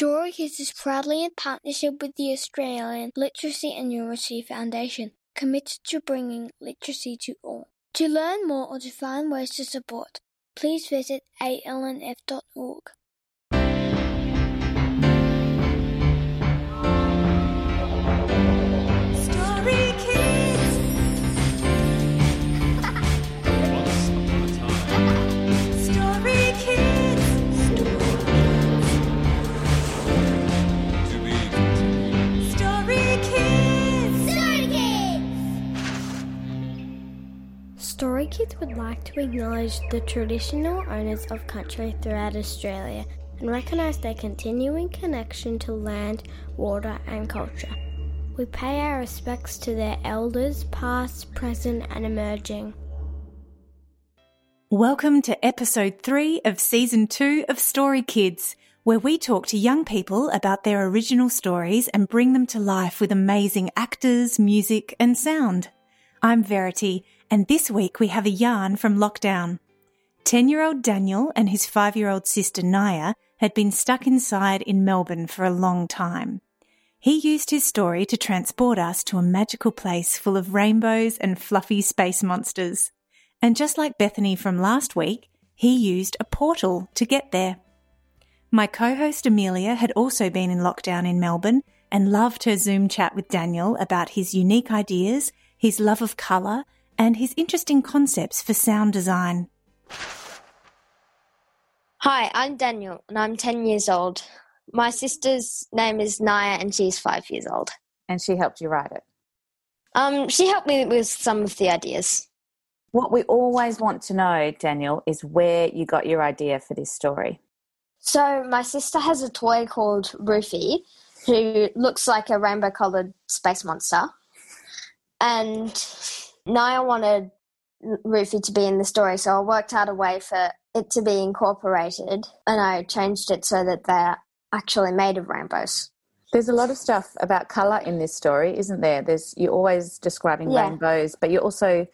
Story is proudly in partnership with the Australian Literacy and Numeracy Foundation, committed to bringing literacy to all. To learn more or to find ways to support, please visit alnf.org. like to acknowledge the traditional owners of country throughout Australia and recognise their continuing connection to land, water, and culture. We pay our respects to their elders, past, present, and emerging. Welcome to episode three of season two of Story Kids, where we talk to young people about their original stories and bring them to life with amazing actors, music, and sound. I'm Verity, and this week we have a yarn from lockdown. 10 year old Daniel and his five year old sister Naya had been stuck inside in Melbourne for a long time. He used his story to transport us to a magical place full of rainbows and fluffy space monsters. And just like Bethany from last week, he used a portal to get there. My co host Amelia had also been in lockdown in Melbourne and loved her Zoom chat with Daniel about his unique ideas, his love of colour, and his interesting concepts for sound design. Hi, I'm Daniel and I'm 10 years old. My sister's name is Naya and she's five years old. and she helped you write it. Um, she helped me with some of the ideas. What we always want to know, Daniel, is where you got your idea for this story. So, my sister has a toy called Rufy who looks like a rainbow colored space monster. And Naya wanted Rufy to be in the story, so I worked out a way for it to be incorporated and I changed it so that they're actually made of rainbows. There's a lot of stuff about colour in this story, isn't there? There's you're always describing Yeah. rainbows, but you're also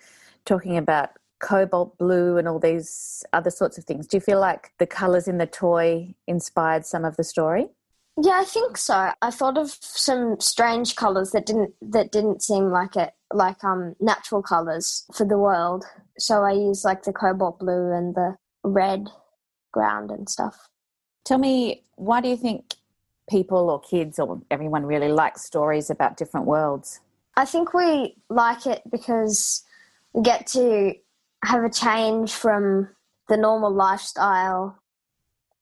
talking about cobalt blue and all these other sorts of things. Do you feel like the colours in the toy inspired some of the story? Yeah, I think so. I thought of some strange colors that didn't that didn't seem like it like um natural colors for the world. So I use like the cobalt blue and the red ground and stuff. Tell me, why do you think people or kids or everyone really likes stories about different worlds? I think we like it because we get to have a change from the normal lifestyle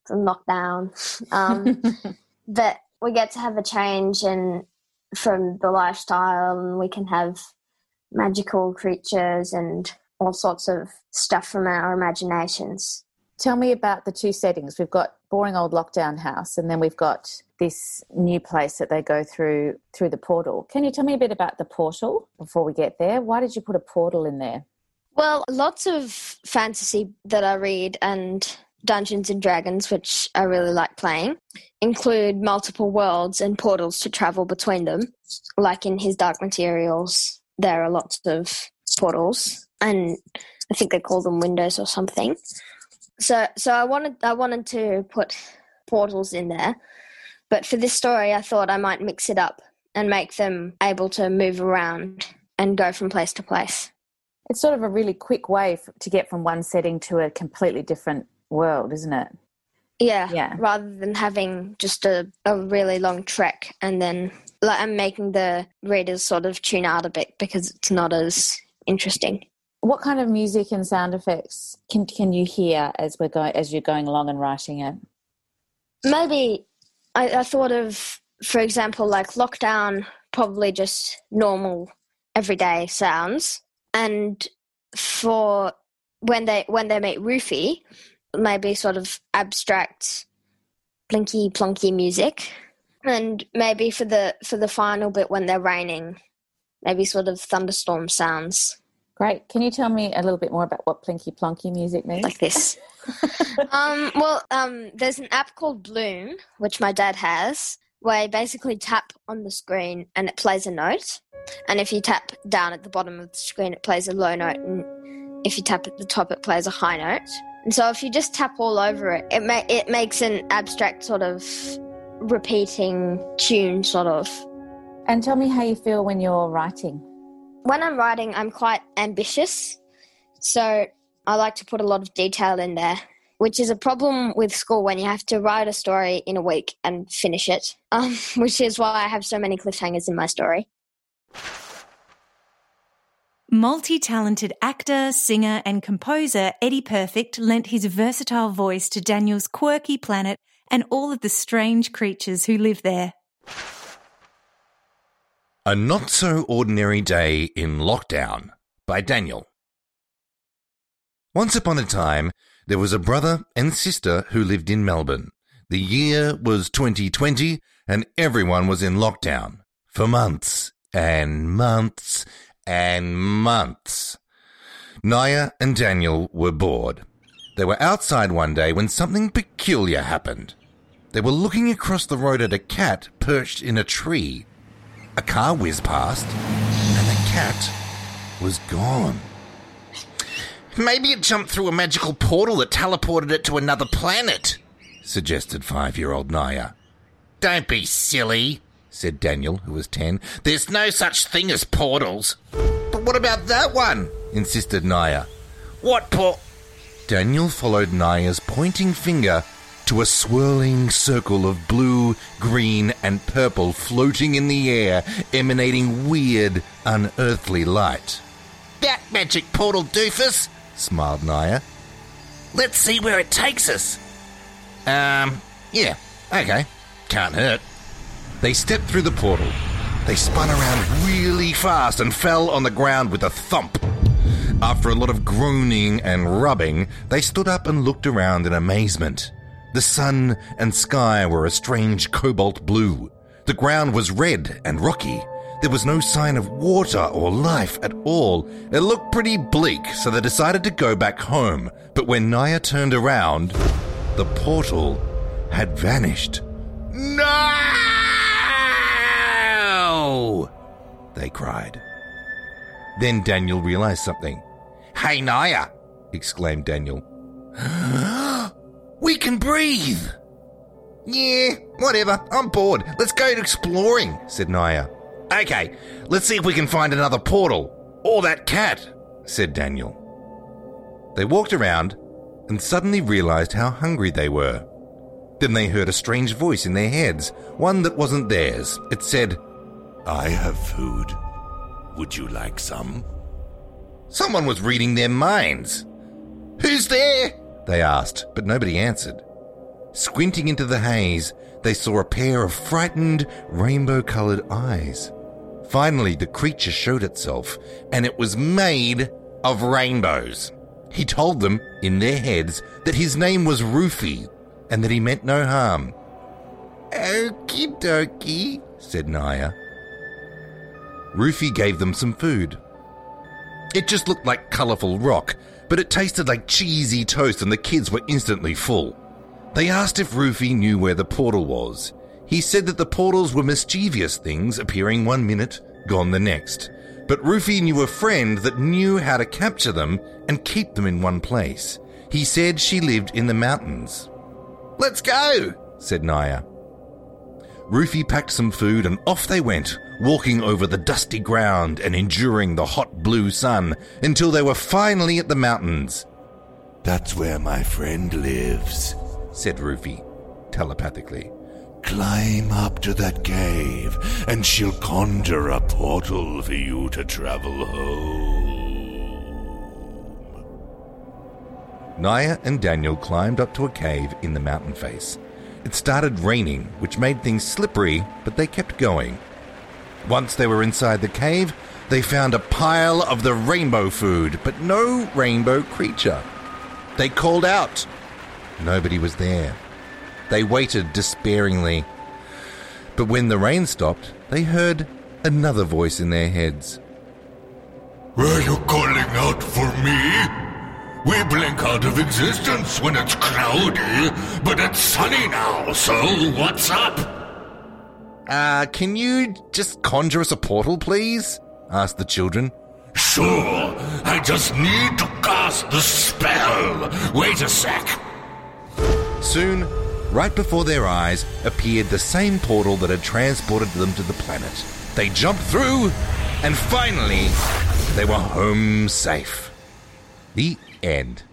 from lockdown. Um, that we get to have a change and from the lifestyle and we can have magical creatures and all sorts of stuff from our imaginations. Tell me about the two settings. We've got boring old lockdown house, and then we've got this new place that they go through through the portal. Can you tell me a bit about the portal before we get there? Why did you put a portal in there? Well, lots of fantasy that I read and Dungeons and Dragons, which I really like playing, include multiple worlds and portals to travel between them. Like in his Dark Materials, there are lots of portals, and I think they call them windows or something. So, so I wanted I wanted to put portals in there, but for this story, I thought I might mix it up and make them able to move around and go from place to place. It's sort of a really quick way f- to get from one setting to a completely different world, isn't it? Yeah, Yeah. Rather than having just a, a really long trek and then like I'm making the readers sort of tune out a bit because it's not as interesting. What kind of music and sound effects can can you hear as we're going as you're going along and writing it? Maybe I, I thought of, for example, like lockdown, probably just normal everyday sounds, and for when they when they meet Rufy, maybe sort of abstract, blinky plonky music, and maybe for the for the final bit when they're raining, maybe sort of thunderstorm sounds Great. Can you tell me a little bit more about what plinky plonky music means? like this. um, well, um, there's an app called Bloom, which my dad has, where you basically tap on the screen and it plays a note. And if you tap down at the bottom of the screen, it plays a low note. And if you tap at the top, it plays a high note. And so if you just tap all over it, it, ma- it makes an abstract sort of repeating tune, sort of. And tell me how you feel when you're writing. When I'm writing, I'm quite ambitious, so I like to put a lot of detail in there, which is a problem with school when you have to write a story in a week and finish it, um, which is why I have so many cliffhangers in my story. Multi talented actor, singer, and composer Eddie Perfect lent his versatile voice to Daniel's quirky planet and all of the strange creatures who live there. A Not So Ordinary Day in Lockdown by Daniel. Once upon a time, there was a brother and sister who lived in Melbourne. The year was 2020 and everyone was in lockdown for months and months and months. Naya and Daniel were bored. They were outside one day when something peculiar happened. They were looking across the road at a cat perched in a tree. A car whizzed past, and the cat was gone. Maybe it jumped through a magical portal that teleported it to another planet, suggested five year old Naya. Don't be silly, said Daniel, who was ten. There's no such thing as portals. But what about that one? insisted Naya. What por. Daniel followed Naya's pointing finger to a swirling circle of blue, green, and purple floating in the air, emanating weird, unearthly light. That magic portal, doofus, smiled Naya. Let's see where it takes us. Um, yeah, okay. Can't hurt. They stepped through the portal. They spun around really fast and fell on the ground with a thump. After a lot of groaning and rubbing, they stood up and looked around in amazement. The sun and sky were a strange cobalt blue. The ground was red and rocky. There was no sign of water or life at all. It looked pretty bleak, so they decided to go back home. But when Naya turned around, the portal had vanished. No! They cried. Then Daniel realized something. Hey, Naya! exclaimed Daniel. We can breathe! Yeah, whatever. I'm bored. Let's go exploring, said Naya. Okay, let's see if we can find another portal. Or that cat, said Daniel. They walked around and suddenly realized how hungry they were. Then they heard a strange voice in their heads, one that wasn't theirs. It said, I have food. Would you like some? Someone was reading their minds. Who's there? They asked, but nobody answered. Squinting into the haze, they saw a pair of frightened, rainbow colored eyes. Finally, the creature showed itself, and it was made of rainbows. He told them, in their heads, that his name was Rufy, and that he meant no harm. Okie dokie, said Naya. Rufy gave them some food. It just looked like colourful rock, but it tasted like cheesy toast, and the kids were instantly full. They asked if Rufy knew where the portal was. He said that the portals were mischievous things appearing one minute, gone the next. But Rufy knew a friend that knew how to capture them and keep them in one place. He said she lived in the mountains. Let's go, said Naya. Rufy packed some food and off they went, walking over the dusty ground and enduring the hot blue sun until they were finally at the mountains. That's where my friend lives, said Rufy, telepathically. Climb up to that cave, and she'll conjure a portal for you to travel home. Naya and Daniel climbed up to a cave in the mountain face. It started raining, which made things slippery, but they kept going. Once they were inside the cave, they found a pile of the rainbow food, but no rainbow creature. They called out. Nobody was there. They waited despairingly. But when the rain stopped, they heard another voice in their heads. Were you calling out for me? We blink out of existence when it's cloudy, but it's sunny now, so what's up? Uh, can you just conjure us a portal, please? asked the children. Sure, I just need to cast the spell. Wait a sec. Soon, right before their eyes appeared the same portal that had transported them to the planet. They jumped through, and finally, they were home safe. The end.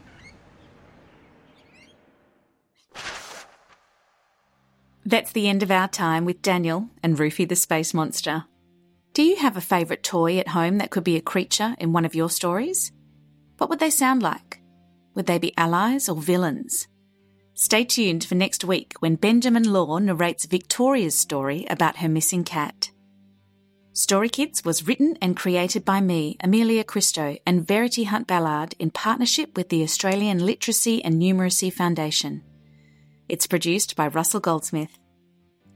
That's the end of our time with Daniel and Rufy the Space Monster. Do you have a favourite toy at home that could be a creature in one of your stories? What would they sound like? Would they be allies or villains? Stay tuned for next week when Benjamin Law narrates Victoria's story about her missing cat. Story Kids was written and created by me, Amelia Christo, and Verity Hunt Ballard in partnership with the Australian Literacy and Numeracy Foundation. It's produced by Russell Goldsmith.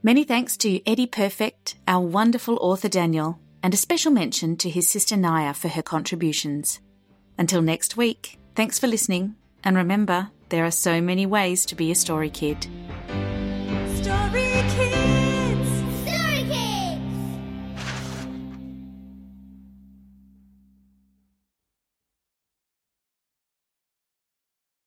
Many thanks to Eddie Perfect, our wonderful author Daniel, and a special mention to his sister Naya for her contributions. Until next week, thanks for listening, and remember, there are so many ways to be a story kid.